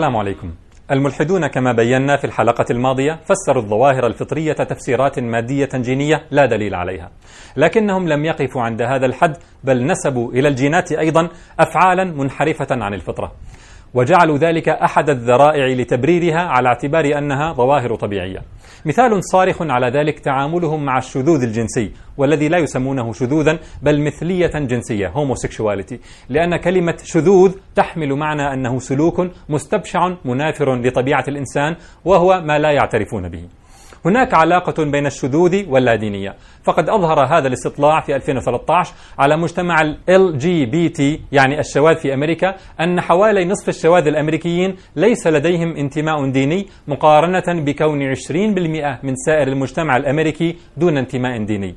السلام عليكم. الملحدون كما بينا في الحلقة الماضية فسروا الظواهر الفطرية تفسيرات مادية جينية لا دليل عليها. لكنهم لم يقفوا عند هذا الحد بل نسبوا إلى الجينات أيضا أفعالا منحرفة عن الفطرة. وجعلوا ذلك أحد الذرائع لتبريرها على اعتبار أنها ظواهر طبيعية. مثال صارخ على ذلك تعاملهم مع الشذوذ الجنسي والذي لا يسمونه شذوذا بل مثلية جنسية homosexuality. لأن كلمة شذوذ تحمل معنى أنه سلوك مستبشع منافر لطبيعة الإنسان وهو ما لا يعترفون به. هناك علاقة بين الشذوذ واللادينية. فقد أظهر هذا الاستطلاع في 2013 على مجتمع ال LGBT يعني الشواذ في أمريكا أن حوالي نصف الشواذ الأمريكيين ليس لديهم انتماء ديني مقارنة بكون 20% من سائر المجتمع الأمريكي دون انتماء ديني.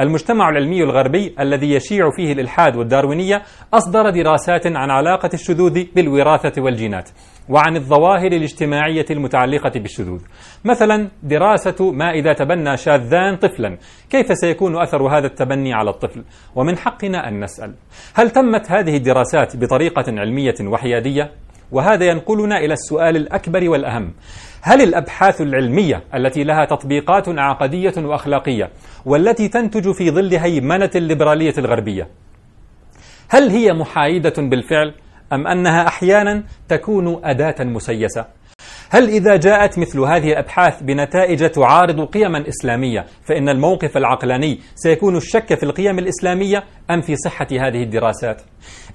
المجتمع العلمي الغربي الذي يشيع فيه الإلحاد والداروينية أصدر دراسات عن علاقة الشذوذ بالوراثة والجينات. وعن الظواهر الاجتماعية المتعلقة بالشذوذ. مثلا دراسة ما إذا تبنى شاذان طفلا. كيف سيكون أثر هذا التبني على الطفل؟ ومن حقنا أن نسأل. هل تمت هذه الدراسات بطريقة علمية وحيادية؟ وهذا ينقلنا إلى السؤال الأكبر والأهم. هل الأبحاث العلمية التي لها تطبيقات عقدية وأخلاقية والتي تنتج في ظل هيمنة الليبرالية الغربية هل هي محايدة بالفعل؟ أم أنها أحيانا تكون أداة مسيسة؟ هل إذا جاءت مثل هذه الأبحاث بنتائج تعارض قيما إسلامية فإن الموقف العقلاني سيكون الشك في القيم الإسلامية أم في صحة هذه الدراسات؟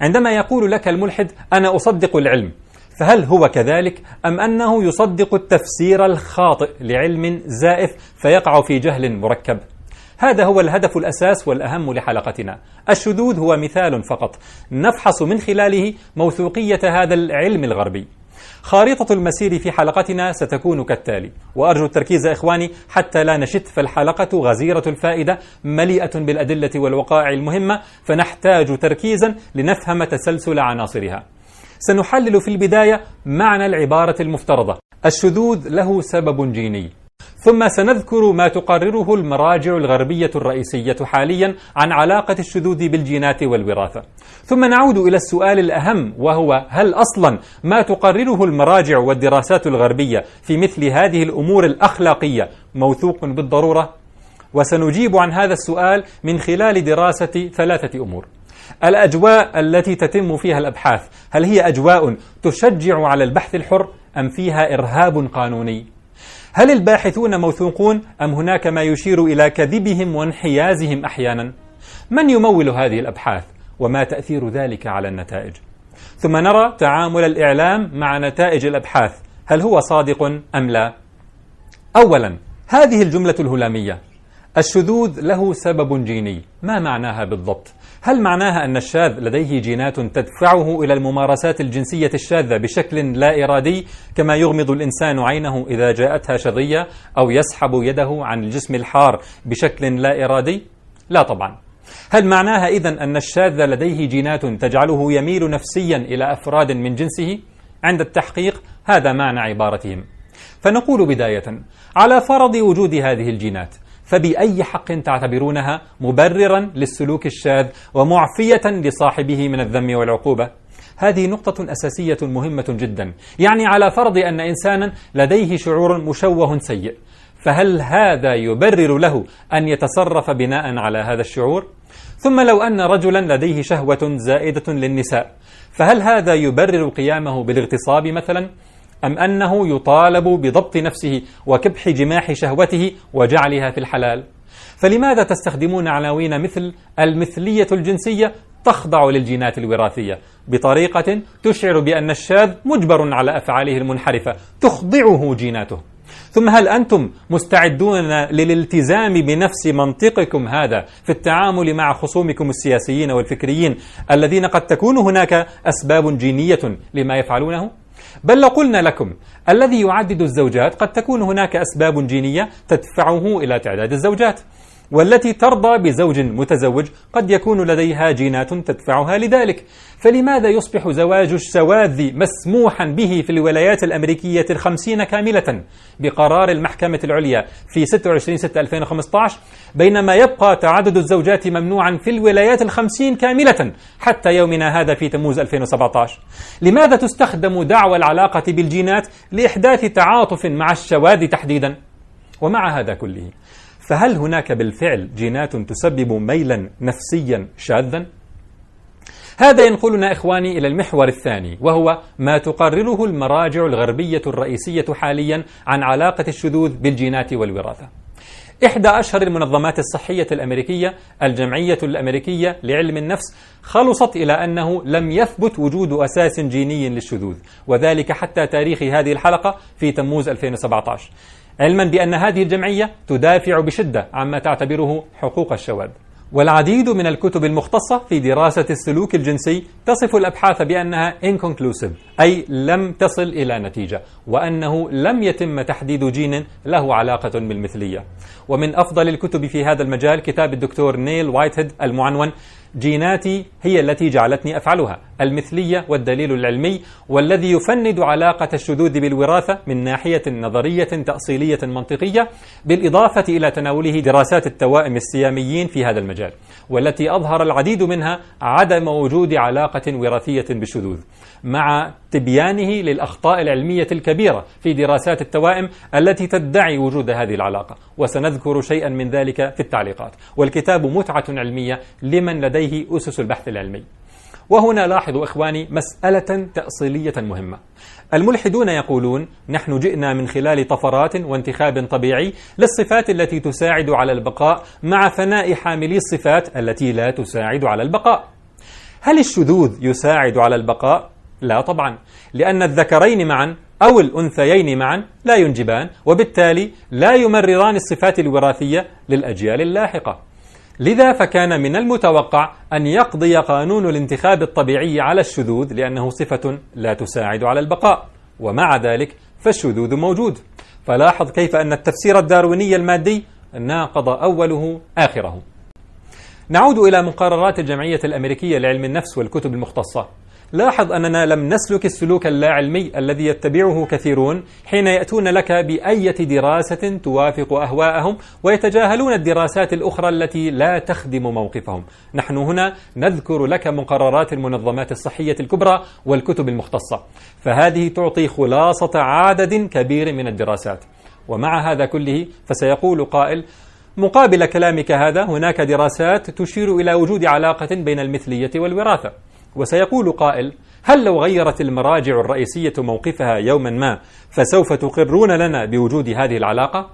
عندما يقول لك الملحد أنا أصدق العلم فهل هو كذلك أم أنه يصدق التفسير الخاطئ لعلم زائف فيقع في جهل مركب؟ هذا هو الهدف الأساس والأهم لحلقتنا. الشذوذ هو مثال فقط. نفحص من خلاله موثوقية هذا العلم الغربي. خارطة المسير في حلقتنا ستكون كالتالي. وأرجو التركيز إخواني حتى لا نشت فالحلقة غزيرة الفائدة مليئة بالأدلة والوقائع المهمة فنحتاج تركيزا لنفهم تسلسل عناصرها. سنحلل في البداية معنى العبارة المفترضة. الشذوذ له سبب جيني. ثم سنذكر ما تقرره المراجع الغربية الرئيسية حاليا عن علاقة الشذوذ بالجينات والوراثة ثم نعود إلى السؤال الأهم وهو هل أصلا ما تقرره المراجع والدراسات الغربية في مثل هذه الأمور الأخلاقية موثوق بالضرورة؟ وسنجيب عن هذا السؤال من خلال دراسة ثلاثة أمور الأجواء التي تتم فيها الأبحاث هل هي أجواء تشجع على البحث الحر أم فيها إرهاب قانوني؟ هل الباحثون موثوقون أم هناك ما يشير إلى كذبهم وانحيازهم أحيانا؟ من يمول هذه الأبحاث؟ وما تأثير ذلك على النتائج؟ ثم نرى تعامل الإعلام مع نتائج الأبحاث هل هو صادق أم لا؟ أولا هذه الجملة الهلامية الشذوذ له سبب جيني ما معناها بالضبط؟ هل معناها أن الشاذ لديه جينات تدفعه إلى الممارسات الجنسية الشاذة بشكل لا إرادي كما يغمض الإنسان عينه إذا جاءتها شظية أو يسحب يده عن الجسم الحار بشكل لا إرادي؟ لا طبعا هل معناها إذا أن الشاذ لديه جينات تجعله يميل نفسيا إلى أفراد من جنسه؟ عند التحقيق هذا معنى عبارتهم فنقول بداية على فرض وجود هذه الجينات فبأي حق تعتبرونها مبررا للسلوك الشاذ ومعفية لصاحبه من الذم والعقوبة هذه نقطة أساسية مهمة جدا يعني على فرض أن إنسانا لديه شعور مشوه سيء فهل هذا يبرر له أن يتصرف بناء على هذا الشعور؟ ثم لو أن رجلا لديه شهوة زائدة للنساء فهل هذا يبرر قيامه بالاغتصاب مثلا؟ أم أنه يطالب بضبط نفسه وكبح جماح شهوته وجعلها في الحلال فلماذا تستخدمون عناوين مثل المثلية الجنسية تخضع للجينات الوراثية بطريقة تشعر بأن الشاذ مجبر على أفعاله المنحرفة تخضعه جيناته ثم هل أنتم مستعدون للالتزام بنفس منطقكم هذا في التعامل مع خصومكم السياسيين والفكريين الذين قد تكون هناك أسباب جينية لما يفعلونه؟ بل لو قلنا لكم الذي يعدد الزوجات قد تكون هناك أسباب جينية تدفعه إلى تعداد الزوجات. والتي ترضى بزوج متزوج قد يكون لديها جينات تدفعها لذلك. فلماذا يصبح زواج الشواذ مسموحا به في الولايات الأمريكية الخمسين كاملة؟ بقرار المحكمة العليا في 26 6 2015 بينما يبقى تعدد الزوجات ممنوعا في الولايات الخمسين كاملة حتى يومنا هذا في تموز 2017 لماذا تستخدم دعوى العلاقة بالجينات لإحداث تعاطف مع الشواذ تحديدا؟ ومع هذا كله فهل هناك بالفعل جينات تسبب ميلا نفسيا شاذا؟ هذا ينقلنا إخواني إلى المحور الثاني وهو ما تقرره المراجع الغربية الرئيسية حاليا عن علاقة الشذوذ بالجينات والوراثة إحدى أشهر المنظمات الصحية الأمريكية الجمعية الأمريكية لعلم النفس خلصت إلى أنه لم يثبت وجود أساس جيني للشذوذ وذلك حتى تاريخ هذه الحلقة في تموز 2017 علما بأن هذه الجمعية تدافع بشدة عما تعتبره حقوق الشواذ والعديد من الكتب المختصة في دراسة السلوك الجنسي تصف الأبحاث بأنها inconclusive أي لم تصل إلى نتيجة وأنه لم يتم تحديد جين له علاقة بالمثلية. ومن أفضل الكتب في هذا المجال كتاب الدكتور نيل وايتهيد المعنون جيناتي هي التي جعلتني أفعلها، المثلية والدليل العلمي والذي يفند علاقة الشذوذ بالوراثة من ناحية نظرية تأصيلية منطقية، بالإضافة إلى تناوله دراسات التوائم السياميين في هذا المجال، والتي أظهر العديد منها عدم وجود علاقة وراثية بالشذوذ، مع تبيانه للأخطاء العلمية الكبيرة في دراسات التوائم التي تدعي وجود هذه العلاقة، وسنذكر شيئا من ذلك في التعليقات، والكتاب متعة علمية لمن لديه أسس البحث العلمي. وهنا لاحظوا إخواني مسألة تأصيلية مهمة. الملحدون يقولون نحن جئنا من خلال طفرات وانتخاب طبيعي للصفات التي تساعد على البقاء مع فناء حاملي الصفات التي لا تساعد على البقاء. هل الشذوذ يساعد على البقاء؟ لا طبعا. لأن الذكرين معا أو الأنثيين معا لا ينجبان وبالتالي لا يمرران الصفات الوراثية للأجيال اللاحقة. لذا فكان من المتوقع أن يقضي قانون الانتخاب الطبيعي على الشذوذ لأنه صفة لا تساعد على البقاء. ومع ذلك فالشذوذ موجود. فلاحظ كيف أن التفسير الدارويني المادي ناقض أوله آخره. نعود إلى مقررات الجمعية الأمريكية لعلم النفس والكتب المختصة. لاحظ أننا لم نسلك السلوك اللاعلمي الذي يتبعه كثيرون حين يأتون لك بأية دراسة توافق أهواءهم ويتجاهلون الدراسات الأخرى التي لا تخدم موقفهم. نحن هنا نذكر لك مقررات المنظمات الصحية الكبرى والكتب المختصة. فهذه تعطي خلاصة عدد كبير من الدراسات. ومع هذا كله فسيقول قائل مقابل كلامك هذا هناك دراسات تشير إلى وجود علاقة بين المثلية والوراثة. وسيقول قائل هل لو غيرت المراجع الرئيسية موقفها يوما ما فسوف تقرون لنا بوجود هذه العلاقة؟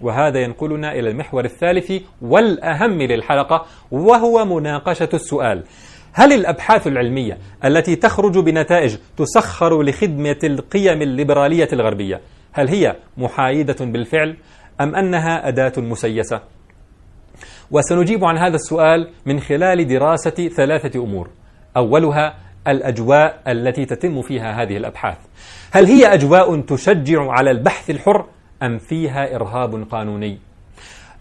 وهذا ينقلنا إلى المحور الثالث والأهم للحلقة وهو مناقشة السؤال هل الأبحاث العلمية التي تخرج بنتائج تسخر لخدمة القيم الليبرالية الغربية هل هي محايدة بالفعل أم أنها أداة مسيسة؟ وسنجيب عن هذا السؤال من خلال دراسة ثلاثة أمور أولها الأجواء التي تتم فيها هذه الأبحاث. هل هي أجواء تشجع على البحث الحر أم فيها إرهاب قانوني؟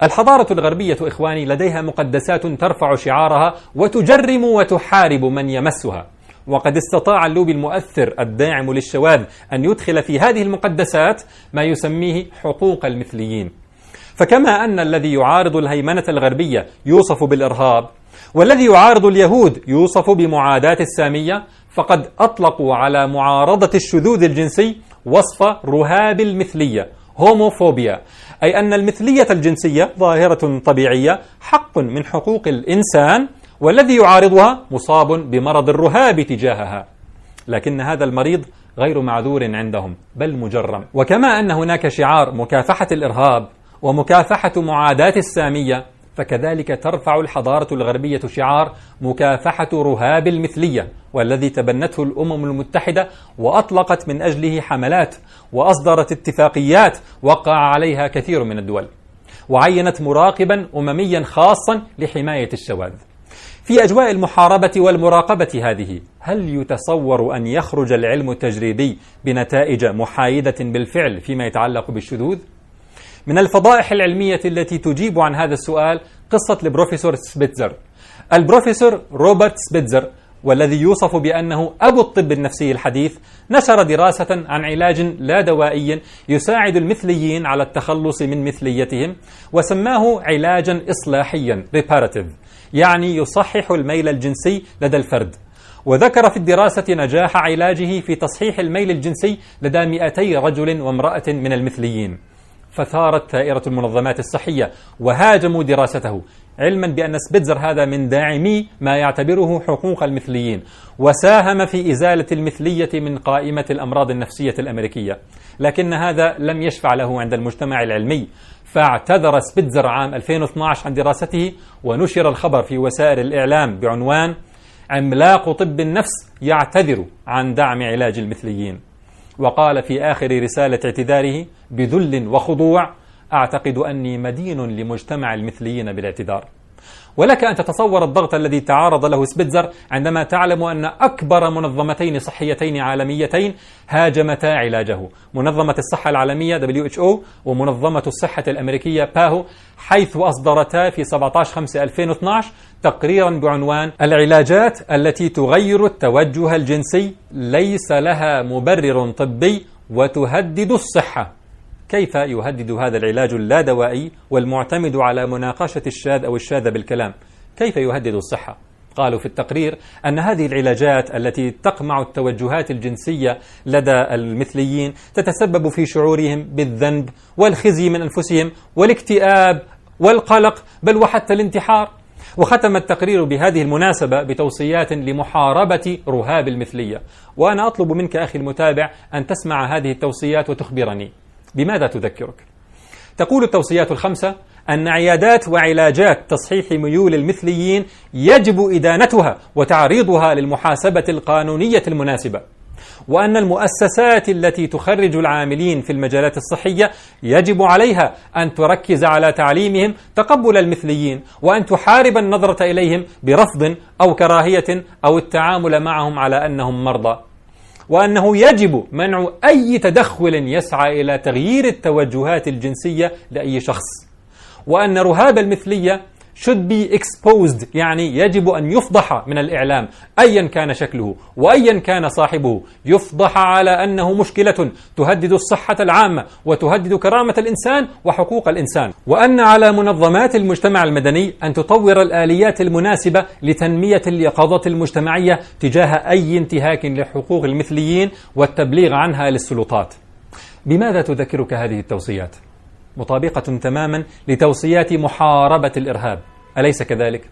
الحضارة الغربية إخواني لديها مقدسات ترفع شعارها وتجرم وتحارب من يمسها. وقد استطاع اللوبي المؤثر الداعم للشواذ أن يدخل في هذه المقدسات ما يسميه حقوق المثليين. فكما أن الذي يعارض الهيمنة الغربية يوصف بالإرهاب والذي يعارض اليهود يوصف بمعاداة السامية فقد أطلقوا على معارضة الشذوذ الجنسي وصف رهاب المثلية هوموفوبيا. أي أن المثلية الجنسية ظاهرة طبيعية حق من حقوق الإنسان والذي يعارضها مصاب بمرض الرهاب تجاهها. لكن هذا المريض غير معذور عندهم بل مجرم. وكما أن هناك شعار مكافحة الإرهاب ومكافحة معاداة السامية فكذلك ترفع الحضارة الغربية شعار مكافحة رهاب المثلية والذي تبنته الأمم المتحدة وأطلقت من أجله حملات وأصدرت اتفاقيات وقع عليها كثير من الدول وعينت مراقبا أمميا خاصا لحماية الشواذ في أجواء المحاربة والمراقبة هذه هل يتصور أن يخرج العلم التجريبي بنتائج محايدة بالفعل فيما يتعلق بالشذوذ؟ من الفضائح العلمية التي تجيب عن هذا السؤال قصة البروفيسور سبيتزر. البروفيسور روبرت سبيتزر والذي يوصف بأنه أبو الطب النفسي الحديث نشر دراسة عن علاج لا دوائي يساعد المثليين على التخلص من مثليتهم وسماه علاجا إصلاحيا reparative يعني يصحح الميل الجنسي لدى الفرد. وذكر في الدراسة نجاح علاجه في تصحيح الميل الجنسي لدى 200 رجل وامرأة من المثليين. فثارت ثائرة المنظمات الصحية وهاجموا دراسته علما بأن سبيتزر هذا من داعمي ما يعتبره حقوق المثليين وساهم في إزالة المثلية من قائمة الأمراض النفسية الأمريكية. لكن هذا لم يشفع له عند المجتمع العلمي. فاعتذر سبيتزر عام 2012 عن دراسته ونشر الخبر في وسائل الإعلام بعنوان عملاق طب النفس يعتذر عن دعم علاج المثليين. وقال في آخر رسالة اعتذاره بذل وخضوع أعتقد أني مدين لمجتمع المثليين بالاعتذار. ولك أن تتصور الضغط الذي تعارض له سبيتزر عندما تعلم أن أكبر منظمتين صحيتين عالميتين هاجمتا علاجه. منظمة الصحة العالمية WHO ومنظمة الصحة الأمريكية باهو حيث أصدرتا في 17/5/2012 تقريرا بعنوان العلاجات التي تغير التوجه الجنسي ليس لها مبرر طبي وتهدد الصحة. كيف يهدد هذا العلاج اللادوائي والمعتمد على مناقشة الشاذ أو الشاذ بالكلام؟ كيف يهدد الصحة؟ قالوا في التقرير أن هذه العلاجات التي تقمع التوجهات الجنسية لدى المثليين تتسبب في شعورهم بالذنب والخزي من أنفسهم والاكتئاب والقلق بل وحتى الانتحار. وختم التقرير بهذه المناسبة بتوصيات لمحاربة رهاب المثلية. وأنا أطلب منك أخي المتابع أن تسمع هذه التوصيات وتخبرني. بماذا تذكرك؟ تقول التوصيات الخمسة أن عيادات وعلاجات تصحيح ميول المثليين يجب إدانتها وتعريضها للمحاسبة القانونية المناسبة. وأن المؤسسات التي تخرج العاملين في المجالات الصحية يجب عليها أن تركز على تعليمهم تقبل المثليين وأن تحارب النظرة إليهم برفض أو كراهية أو التعامل معهم على أنهم مرضى. وأنه يجب منع أي تدخل يسعى إلى تغيير التوجهات الجنسية لأي شخص. وأن رهاب المثلية should be exposed. يعني يجب أن يفضح من الإعلام. أيا كان شكله وأيا كان صاحبه. يفضح على أنه مشكلة تهدد الصحة العامة وتهدد كرامة الإنسان وحقوق الإنسان. وأن على منظمات المجتمع المدني أن تطور الآليات المناسبة لتنمية اليقظة المجتمعية تجاه أي انتهاك لحقوق المثليين والتبليغ عنها للسلطات. بماذا تذكرك هذه التوصيات؟ مطابقة تماما لتوصيات محاربة الإرهاب. أليس كذلك؟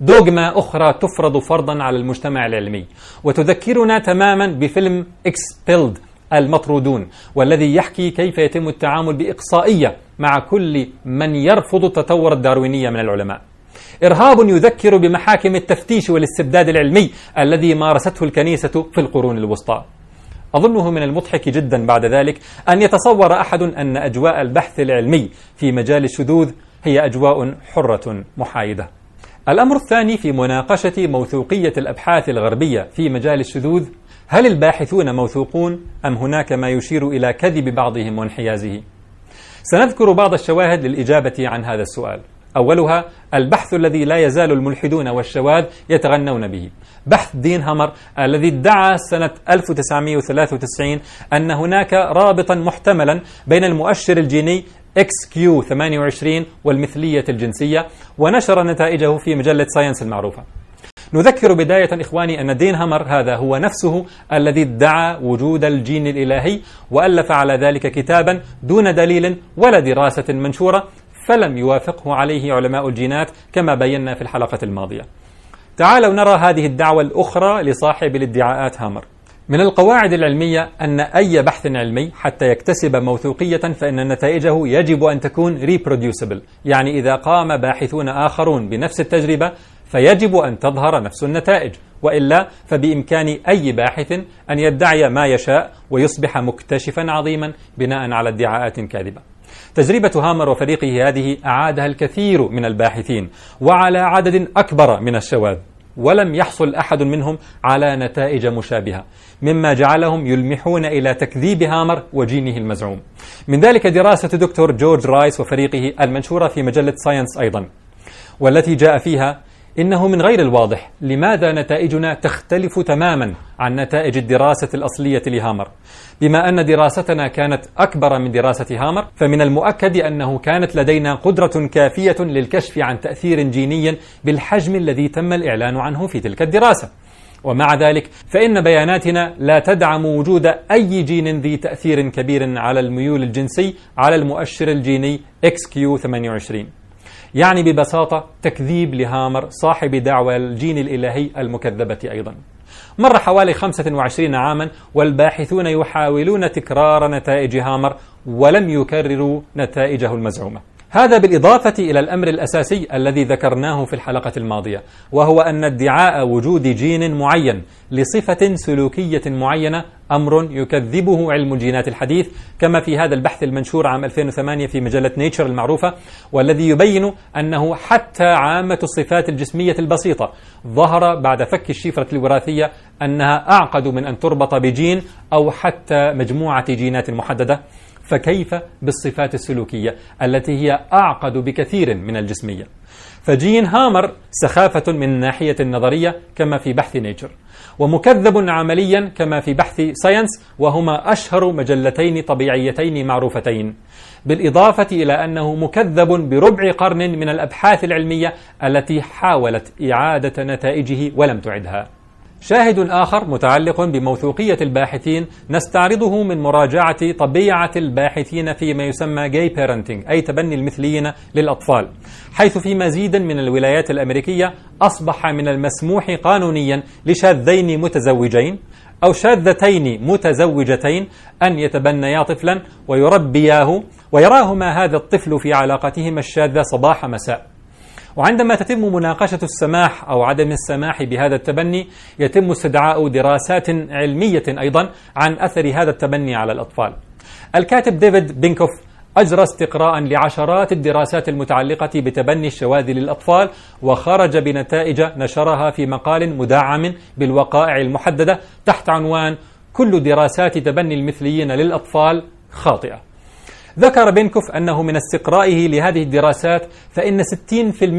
دوغما أخرى تفرض فرضا على المجتمع العلمي وتذكرنا تماما بفيلم إكسبيلد المطرودون والذي يحكي كيف يتم التعامل بإقصائية مع كل من يرفض التطور الداروينية من العلماء. إرهاب يذكر بمحاكم التفتيش والاستبداد العلمي الذي مارسته الكنيسة في القرون الوسطى. أظنه من المضحك جدا بعد ذلك أن يتصور أحد أن أجواء البحث العلمي في مجال الشذوذ هي أجواء حرة محايدة. الأمر الثاني في مناقشة موثوقية الأبحاث الغربية في مجال الشذوذ هل الباحثون موثوقون أم هناك ما يشير إلى كذب بعضهم وانحيازه؟ سنذكر بعض الشواهد للإجابة عن هذا السؤال. أولها البحث الذي لا يزال الملحدون والشواذ يتغنون به. بحث دين همر الذي ادعى سنة 1993 أن هناك رابطا محتملا بين المؤشر الجيني XQ28 والمثلية الجنسية ونشر نتائجه في مجلة ساينس المعروفة. نذكر بداية إخواني أن دين همر هذا هو نفسه الذي ادعى وجود الجين الإلهي وألف على ذلك كتابا دون دليل ولا دراسة منشورة فلم يوافقه عليه علماء الجينات كما بينا في الحلقة الماضية. تعالوا نرى هذه الدعوة الأخرى لصاحب الادعاءات هامر. من القواعد العلمية أن أي بحث علمي حتى يكتسب موثوقية فإن نتائجه يجب أن تكون reproducible يعني إذا قام باحثون آخرون بنفس التجربة فيجب أن تظهر نفس النتائج وإلا فبإمكان أي باحث أن يدعي ما يشاء ويصبح مكتشفا عظيما بناء على ادعاءات كاذبة. تجربة هامر وفريقه هذه أعادها الكثير من الباحثين وعلى عدد أكبر من الشواذ ولم يحصل أحد منهم على نتائج مشابهة مما جعلهم يلمحون إلى تكذيب هامر وجينه المزعوم. من ذلك دراسة دكتور جورج رايس وفريقه المنشورة في مجلة ساينس أيضا والتي جاء فيها إنه من غير الواضح لماذا نتائجنا تختلف تماما عن نتائج الدراسة الأصلية لهامر. بما أن دراستنا كانت أكبر من دراسة هامر فمن المؤكد أنه كانت لدينا قدرة كافية للكشف عن تأثير جيني بالحجم الذي تم الإعلان عنه في تلك الدراسة. ومع ذلك فإن بياناتنا لا تدعم وجود أي جين ذي تأثير كبير على الميول الجنسي على المؤشر الجيني XQ28 يعني ببساطة تكذيب لهامر صاحب دعوى الجين الإلهي المكذبة أيضا. مر حوالي 25 عاما والباحثون يحاولون تكرار نتائج هامر ولم يكرروا نتائجه المزعومة. هذا بالإضافة إلى الأمر الأساسي الذي ذكرناه في الحلقة الماضية وهو أن ادعاء وجود جين معين لصفة سلوكية معينة أمر يكذبه علم الجينات الحديث كما في هذا البحث المنشور عام 2008 في مجلة نيتشر المعروفة والذي يبين أنه حتى عامة الصفات الجسمية البسيطة ظهر بعد فك الشفرة الوراثية أنها أعقد من أن تربط بجين أو حتى مجموعة جينات محددة. فكيف بالصفات السلوكية التي هي أعقد بكثير من الجسمية؟ فجين هامر سخافة من الناحية النظرية كما في بحث نيتشر ومكذب عمليا كما في بحث ساينس وهما أشهر مجلتين طبيعيتين معروفتين بالإضافة إلى أنه مكذب بربع قرن من الأبحاث العلمية التي حاولت إعادة نتائجه ولم تعدها. شاهد آخر متعلق بموثوقية الباحثين نستعرضه من مراجعة طبيعة الباحثين فيما يسمى جاي بيرنتينج أي تبني المثليين للأطفال حيث في مزيد من الولايات الأمريكية أصبح من المسموح قانونيا لشاذين متزوجين أو شاذتين متزوجتين أن يتبنيا طفلا ويربياه ويراهما هذا الطفل في علاقتهما الشاذة صباح مساء. وعندما تتم مناقشة السماح أو عدم السماح بهذا التبني يتم استدعاء دراسات علمية أيضا عن أثر هذا التبني على الأطفال. الكاتب ديفيد بينكوف أجرى استقراء لعشرات الدراسات المتعلقة بتبني الشواذ للأطفال وخرج بنتائج نشرها في مقال مدعم بالوقائع المحددة تحت عنوان كل دراسات تبني المثليين للأطفال خاطئة ذكر بينكوف أنه من استقرائه لهذه الدراسات فإن 60%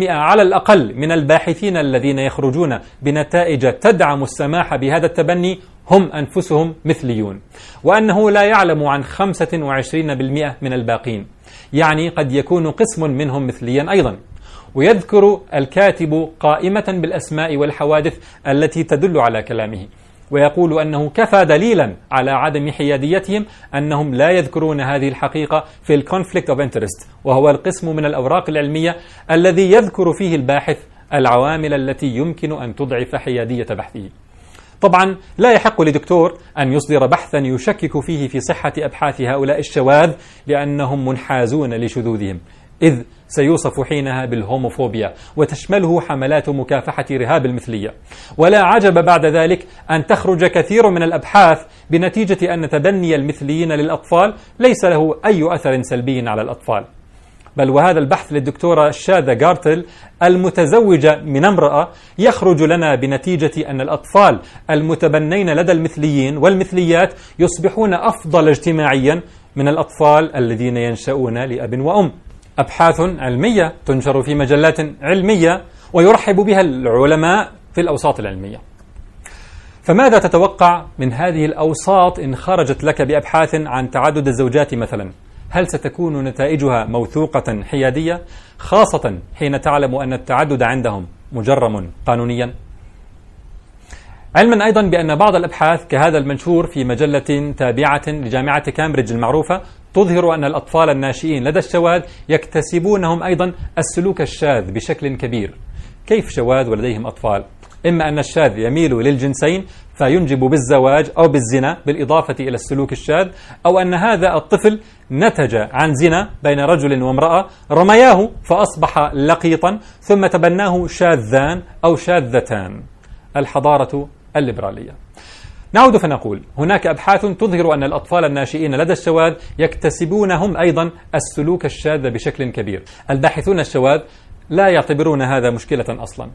على الأقل من الباحثين الذين يخرجون بنتائج تدعم السماح بهذا التبني هم أنفسهم مثليون وأنه لا يعلم عن 25% من الباقين يعني قد يكون قسم منهم مثليا أيضا. ويذكر الكاتب قائمة بالأسماء والحوادث التي تدل على كلامه. ويقول أنه كفى دليلا على عدم حياديتهم أنهم لا يذكرون هذه الحقيقة في ال conflict of interest وهو القسم من الأوراق العلمية الذي يذكر فيه الباحث العوامل التي يمكن أن تضعف حيادية بحثه. طبعا لا يحق لدكتور أن يصدر بحثا يشكك فيه في صحة أبحاث هؤلاء الشواذ لأنهم منحازون لشذوذهم إذ سيوصف حينها بالهوموفوبيا وتشمله حملات مكافحة رهاب المثلية. ولا عجب بعد ذلك أن تخرج كثير من الأبحاث بنتيجة أن تبني المثليين للأطفال ليس له أي أثر سلبي على الأطفال. بل وهذا البحث للدكتورة شادة جارتل المتزوجة من امرأة يخرج لنا بنتيجة أن الأطفال المتبنين لدى المثليين والمثليات يصبحون أفضل اجتماعيا من الأطفال الذين ينشؤون لأب وأم. أبحاث علمية تنشر في مجلات علمية ويرحب بها العلماء في الأوساط العلمية. فماذا تتوقع من هذه الأوساط إن خرجت لك بأبحاث عن تعدد الزوجات مثلا؟ هل ستكون نتائجها موثوقة حيادية خاصة حين تعلم أن التعدد عندهم مجرم قانونيا؟ علما أيضا بأن بعض الأبحاث كهذا المنشور في مجلة تابعة لجامعة كامبريدج المعروفة تظهر أن الأطفال الناشئين لدى الشواذ يكتسبونهم أيضا السلوك الشاذ بشكل كبير. كيف شواذ ولديهم أطفال؟ إما أن الشاذ يميل للجنسين فينجب بالزواج أو بالزنا بالإضافة إلى السلوك الشاذ أو أن هذا الطفل نتج عن زنا بين رجل وامرأة رمياه فأصبح لقيطا ثم تبناه شاذان أو شاذتان. الحضارة الليبرالية. نعود فنقول هناك أبحاث تظهر أن الأطفال الناشئين لدى الشواذ يكتسبون هم أيضا السلوك الشاذ بشكل كبير. الباحثون الشواذ لا يعتبرون هذا مشكلة أصلا.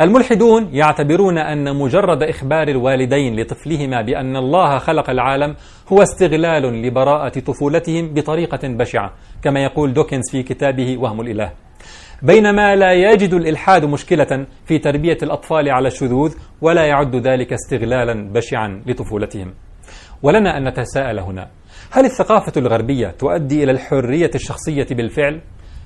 الملحدون يعتبرون أن مجرد إخبار الوالدين لطفلهما بأن الله خلق العالم هو استغلال لبراءة طفولتهم بطريقة بشعة كما يقول دوكنز في كتابه وهم الإله. بينما لا يجد الإلحاد مشكلة في تربية الأطفال على الشذوذ ولا يعد ذلك استغلالا بشعا لطفولتهم ولنا أن نتساءل هنا هل الثقافة الغربية تؤدي إلى الحرية الشخصية بالفعل؟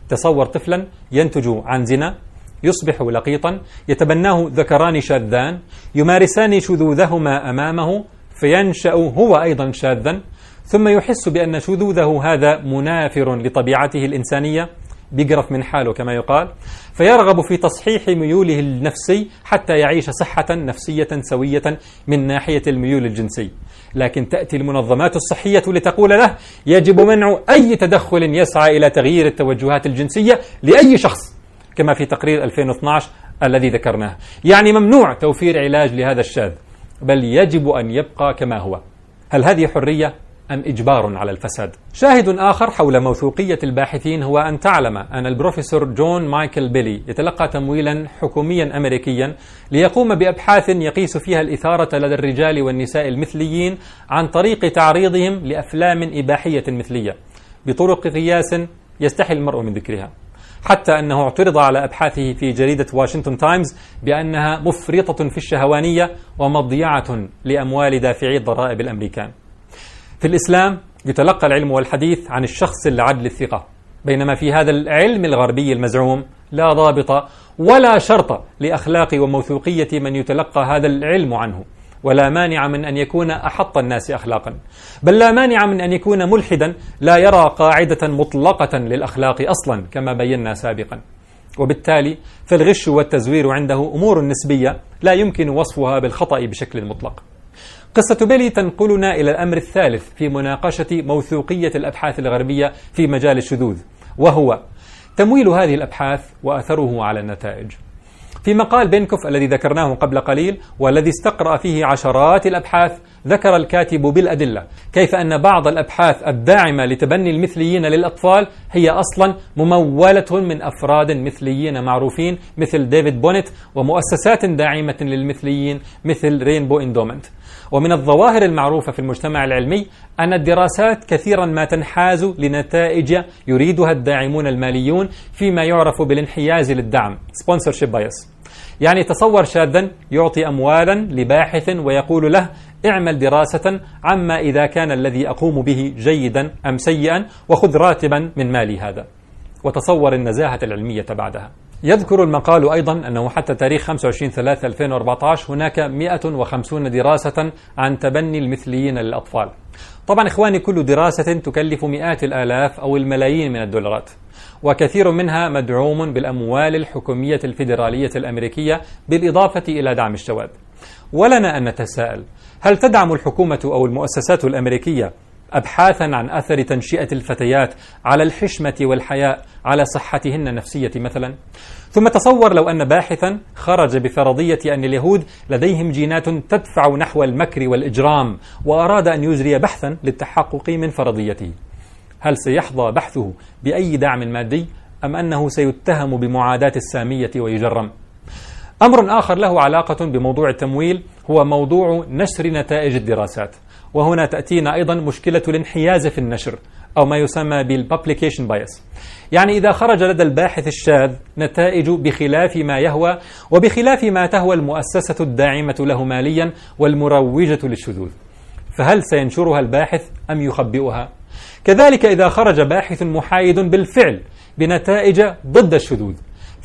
تصور طفلا ينتج عن زنا يصبح لقيطا يتبناه ذكران شاذان يمارسان شذوذهما أمامه فينشأ هو أيضا شاذا ثم يحس بأن شذوذه هذا منافر لطبيعته الإنسانية بيقرف من حاله كما يقال فيرغب في تصحيح ميوله النفسي حتى يعيش صحة نفسية سوية من ناحية الميول الجنسي. لكن تأتي المنظمات الصحية لتقول له يجب منع أي تدخل يسعى إلى تغيير التوجهات الجنسية لأي شخص كما في تقرير 2012 الذي ذكرناه. يعني ممنوع توفير علاج لهذا الشاذ بل يجب أن يبقى كما هو. هل هذه حرية؟ أم إجبار على الفساد؟ شاهد آخر حول موثوقية الباحثين هو أن تعلم أن البروفيسور جون مايكل بيلي يتلقى تمويلا حكوميا أمريكيا ليقوم بأبحاث يقيس فيها الإثارة لدى الرجال والنساء المثليين عن طريق تعريضهم لأفلام إباحية مثلية. بطرق قياس يستحي المرء من ذكرها. حتى أنه اعترض على أبحاثه في جريدة واشنطن تايمز بأنها مفرطة في الشهوانية ومضيعة لأموال دافعي الضرائب الأمريكان. في الإسلام يتلقى العلم والحديث عن الشخص العدل الثقة. بينما في هذا العلم الغربي المزعوم لا ضابط ولا شرط لأخلاق وموثوقية من يتلقى هذا العلم عنه. ولا مانع من أن يكون أحط الناس أخلاقا. بل لا مانع من أن يكون ملحدا لا يرى قاعدة مطلقة للأخلاق أصلا كما بينا سابقا. وبالتالي فالغش والتزوير عنده أمور نسبية لا يمكن وصفها بالخطأ بشكل مطلق. قصة بيلي تنقلنا إلى الأمر الثالث في مناقشة موثوقية الأبحاث الغربية في مجال الشذوذ وهو تمويل هذه الأبحاث وأثره على النتائج. في مقال بينكوف الذي ذكرناه قبل قليل والذي استقرأ فيه عشرات الأبحاث ذكر الكاتب بالأدلة كيف أن بعض الأبحاث الداعمة لتبني المثليين للأطفال هي أصلا ممولة من أفراد مثليين معروفين مثل ديفيد بونيت ومؤسسات داعمة للمثليين مثل Rainbow Endowment. ومن الظواهر المعروفة في المجتمع العلمي أن الدراسات كثيرا ما تنحاز لنتائج يريدها الداعمون الماليون فيما يعرف بالانحياز للدعم. Sponsorship bias. يعني تصور شاذا يعطي أموالا لباحث ويقول له اعمل دراسة عما إذا كان الذي أقوم به جيدا أم سيئا وخذ راتبا من مالي هذا. وتصور النزاهة العلمية بعدها. يذكر المقال أيضا أنه حتى تاريخ 25 3 2014 هناك 150 دراسة عن تبني المثليين للأطفال. طبعا إخواني كل دراسة تكلف مئات الآلاف أو الملايين من الدولارات وكثير منها مدعوم بالأموال الحكومية الفيدرالية الأمريكية بالإضافة إلى دعم الشواذ ولنا أن نتساءل هل تدعم الحكومة أو المؤسسات الأمريكية أبحاثا عن أثر تنشئة الفتيات على الحشمة والحياء على صحتهن النفسية مثلا. ثم تصور لو أن باحثا خرج بفرضية أن اليهود لديهم جينات تدفع نحو المكر والإجرام وأراد أن يجري بحثا للتحقق من فرضيته. هل سيحظى بحثه بأي دعم مادي أم أنه سيتهم بمعاداة السامية ويجرم؟ أمر آخر له علاقة بموضوع التمويل هو موضوع نشر نتائج الدراسات. وهنا تأتينا أيضا مشكلة الانحياز في النشر أو ما يسمى بالبابليكيشن بايس يعني إذا خرج لدى الباحث الشاذ نتائج بخلاف ما يهوى وبخلاف ما تهوى المؤسسة الداعمة له ماليا والمروجة للشذوذ فهل سينشرها الباحث أم يخبئها؟ كذلك إذا خرج باحث محايد بالفعل بنتائج ضد الشذوذ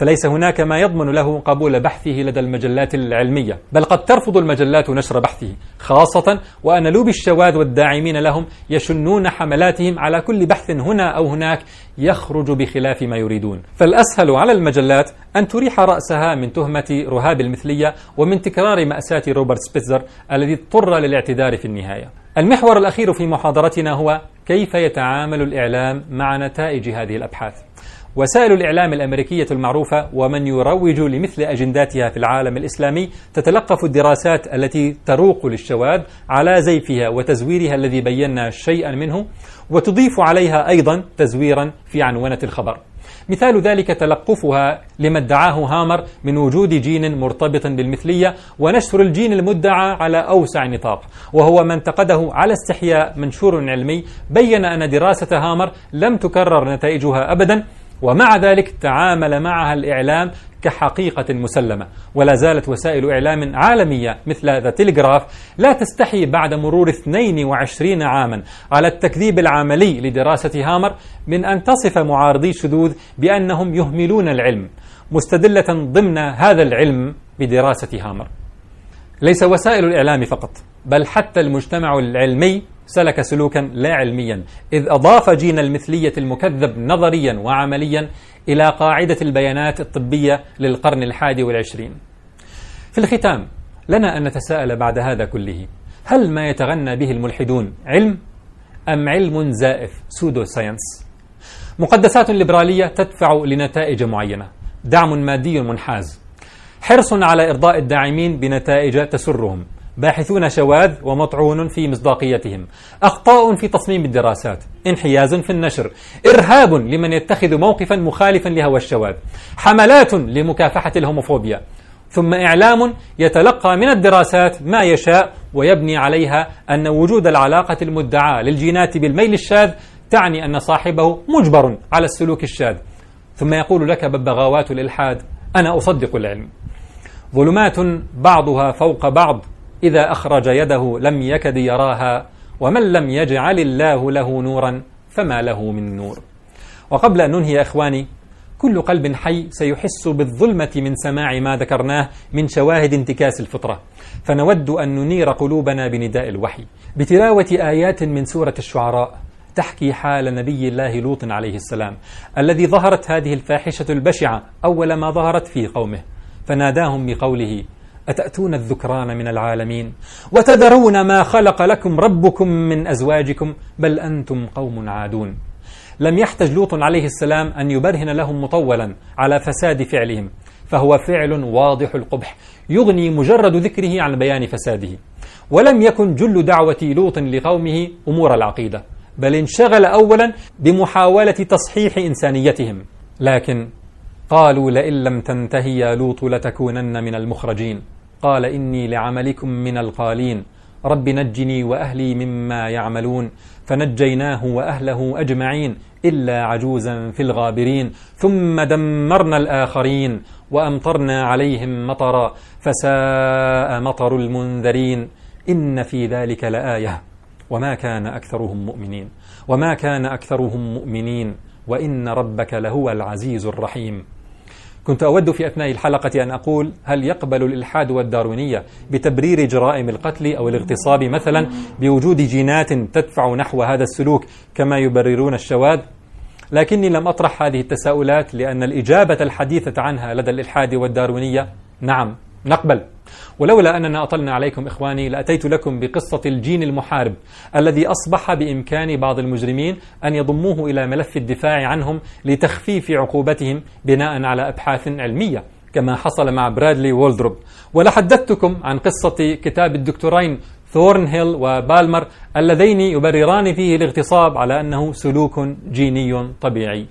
فليس هناك ما يضمن له قبول بحثه لدى المجلات العلمية بل قد ترفض المجلات نشر بحثه خاصة وأن لوب الشواذ والداعمين لهم يشنون حملاتهم على كل بحث هنا أو هناك يخرج بخلاف ما يريدون. فالأسهل على المجلات أن تريح رأسها من تهمة رهاب المثلية ومن تكرار مأساة روبرت سبيتزر الذي اضطر للاعتذار في النهاية. المحور الأخير في محاضرتنا هو كيف يتعامل الإعلام مع نتائج هذه الأبحاث؟ وسائل الإعلام الأمريكية المعروفة ومن يروج لمثل أجنداتها في العالم الإسلامي تتلقف الدراسات التي تروق للشواذ على زيفها وتزويرها الذي بينا شيئا منه وتضيف عليها أيضا تزويرا في عنونة الخبر. مثال ذلك تلقفها لما ادعاه هامر من وجود جين مرتبط بالمثلية ونشر الجين المدعى على أوسع نطاق وهو ما انتقده على استحياء منشور علمي بين أن دراسة هامر لم تكرر نتائجها أبدا ومع ذلك تعامل معها الإعلام كحقيقة مسلمة. ولا زالت وسائل إعلام عالمية مثل ذا تلغراف لا تستحي بعد مرور 22 عاما على التكذيب العملي لدراسة هامر من أن تصف معارضي الشذوذ بأنهم يهملون العلم مستدلة ضمن هذا العلم بدراسة هامر. ليس وسائل الإعلام فقط بل حتى المجتمع العلمي سلك سلوكا لا علميا إذ أضاف جين المثلية المكذب نظريا وعمليا إلى قاعدة البيانات الطبية للقرن الحادي والعشرين. في الختام لنا أن نتساءل بعد هذا كله هل ما يتغنى به الملحدون علم أم علم زائف pseudoscience مقدسات ليبرالية تدفع لنتائج معينة دعم مادي منحاز حرص على إرضاء الداعمين بنتائج تسرهم باحثون شواذ ومطعون في مصداقيتهم. أخطاء في تصميم الدراسات. انحياز في النشر. إرهاب لمن يتخذ موقفا مخالفا لهوى الشواذ. حملات لمكافحة الهوموفوبيا. ثم إعلام يتلقى من الدراسات ما يشاء ويبني عليها أن وجود العلاقة المدعاة للجينات بالميل الشاذ تعني أن صاحبه مجبر على السلوك الشاذ. ثم يقول لك ببغاوات الإلحاد أنا أصدق العلم. ظلمات بعضها فوق بعض. إذا أخرج يده لم يكد يراها ومن لم يجعل الله له نورا فما له من نور. وقبل أن ننهي إخواني كل قلب حي سيحس بالظلمة من سماع ما ذكرناه من شواهد انتكاس الفطرة. فنود أن ننير قلوبنا بنداء الوحي بتلاوة آيات من سورة الشعراء تحكي حال نبي الله لوط عليه السلام الذي ظهرت هذه الفاحشة البشعة أول ما ظهرت في قومه فناداهم بقوله أتأتون الذكران من العالمين؟ وتذرون ما خلق لكم ربكم من أزواجكم؟ بل أنتم قوم عادون. لم يحتج لوط عليه السلام أن يبرهن لهم مطولا على فساد فعلهم فهو فعل واضح القبح يغني مجرد ذكره عن بيان فساده. ولم يكن جل دعوة لوط لقومه أمور العقيدة بل انشغل أولا بمحاولة تصحيح إنسانيتهم. لكن قالوا لئن لم تنتهي يا لوط لتكونن من المخرجين. قال إني لعملكم من القالين. رب نجني وأهلي مما يعملون. فنجيناه وأهله أجمعين إلا عجوزا في الغابرين. ثم دمرنا الآخرين وأمطرنا عليهم مطرا. فساء مطر المنذرين. إن في ذلك لآية. وما كان أكثرهم مؤمنين. وما كان أكثرهم مؤمنين. وإن ربك لهو العزيز الرحيم. كنت أود في أثناء الحلقة أن أقول هل يقبل الإلحاد والداروينية بتبرير جرائم القتل أو الاغتصاب مثلا بوجود جينات تدفع نحو هذا السلوك كما يبررون الشواذ؟ لكني لم أطرح هذه التساؤلات لأن الإجابة الحديثة عنها لدى الإلحاد والداروينية نعم نقبل. ولولا أننا أطلنا عليكم إخواني لأتيت لكم بقصة الجين المحارب الذي أصبح بإمكان بعض المجرمين أن يضموه إلى ملف الدفاع عنهم لتخفيف عقوبتهم بناء على أبحاث علمية كما حصل مع برادلي وولدروب. وحدثتكم عن قصة كتاب الدكتورين ثورن هيل وبالمر اللذين يبرران فيه الاغتصاب على أنه سلوك جيني طبيعي.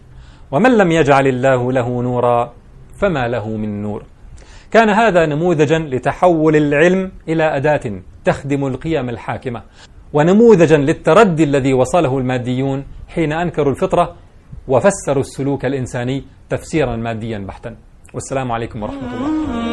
ومن لم يجعل الله له نورا فما له من نور. كان هذا نموذجا لتحول العلم إلى أداة تخدم القيم الحاكمة ونموذجا للتردي الذي وصله الماديون حين أنكروا الفطرة وفسروا السلوك الإنساني تفسيرا ماديا بحتا. والسلام عليكم ورحمة الله.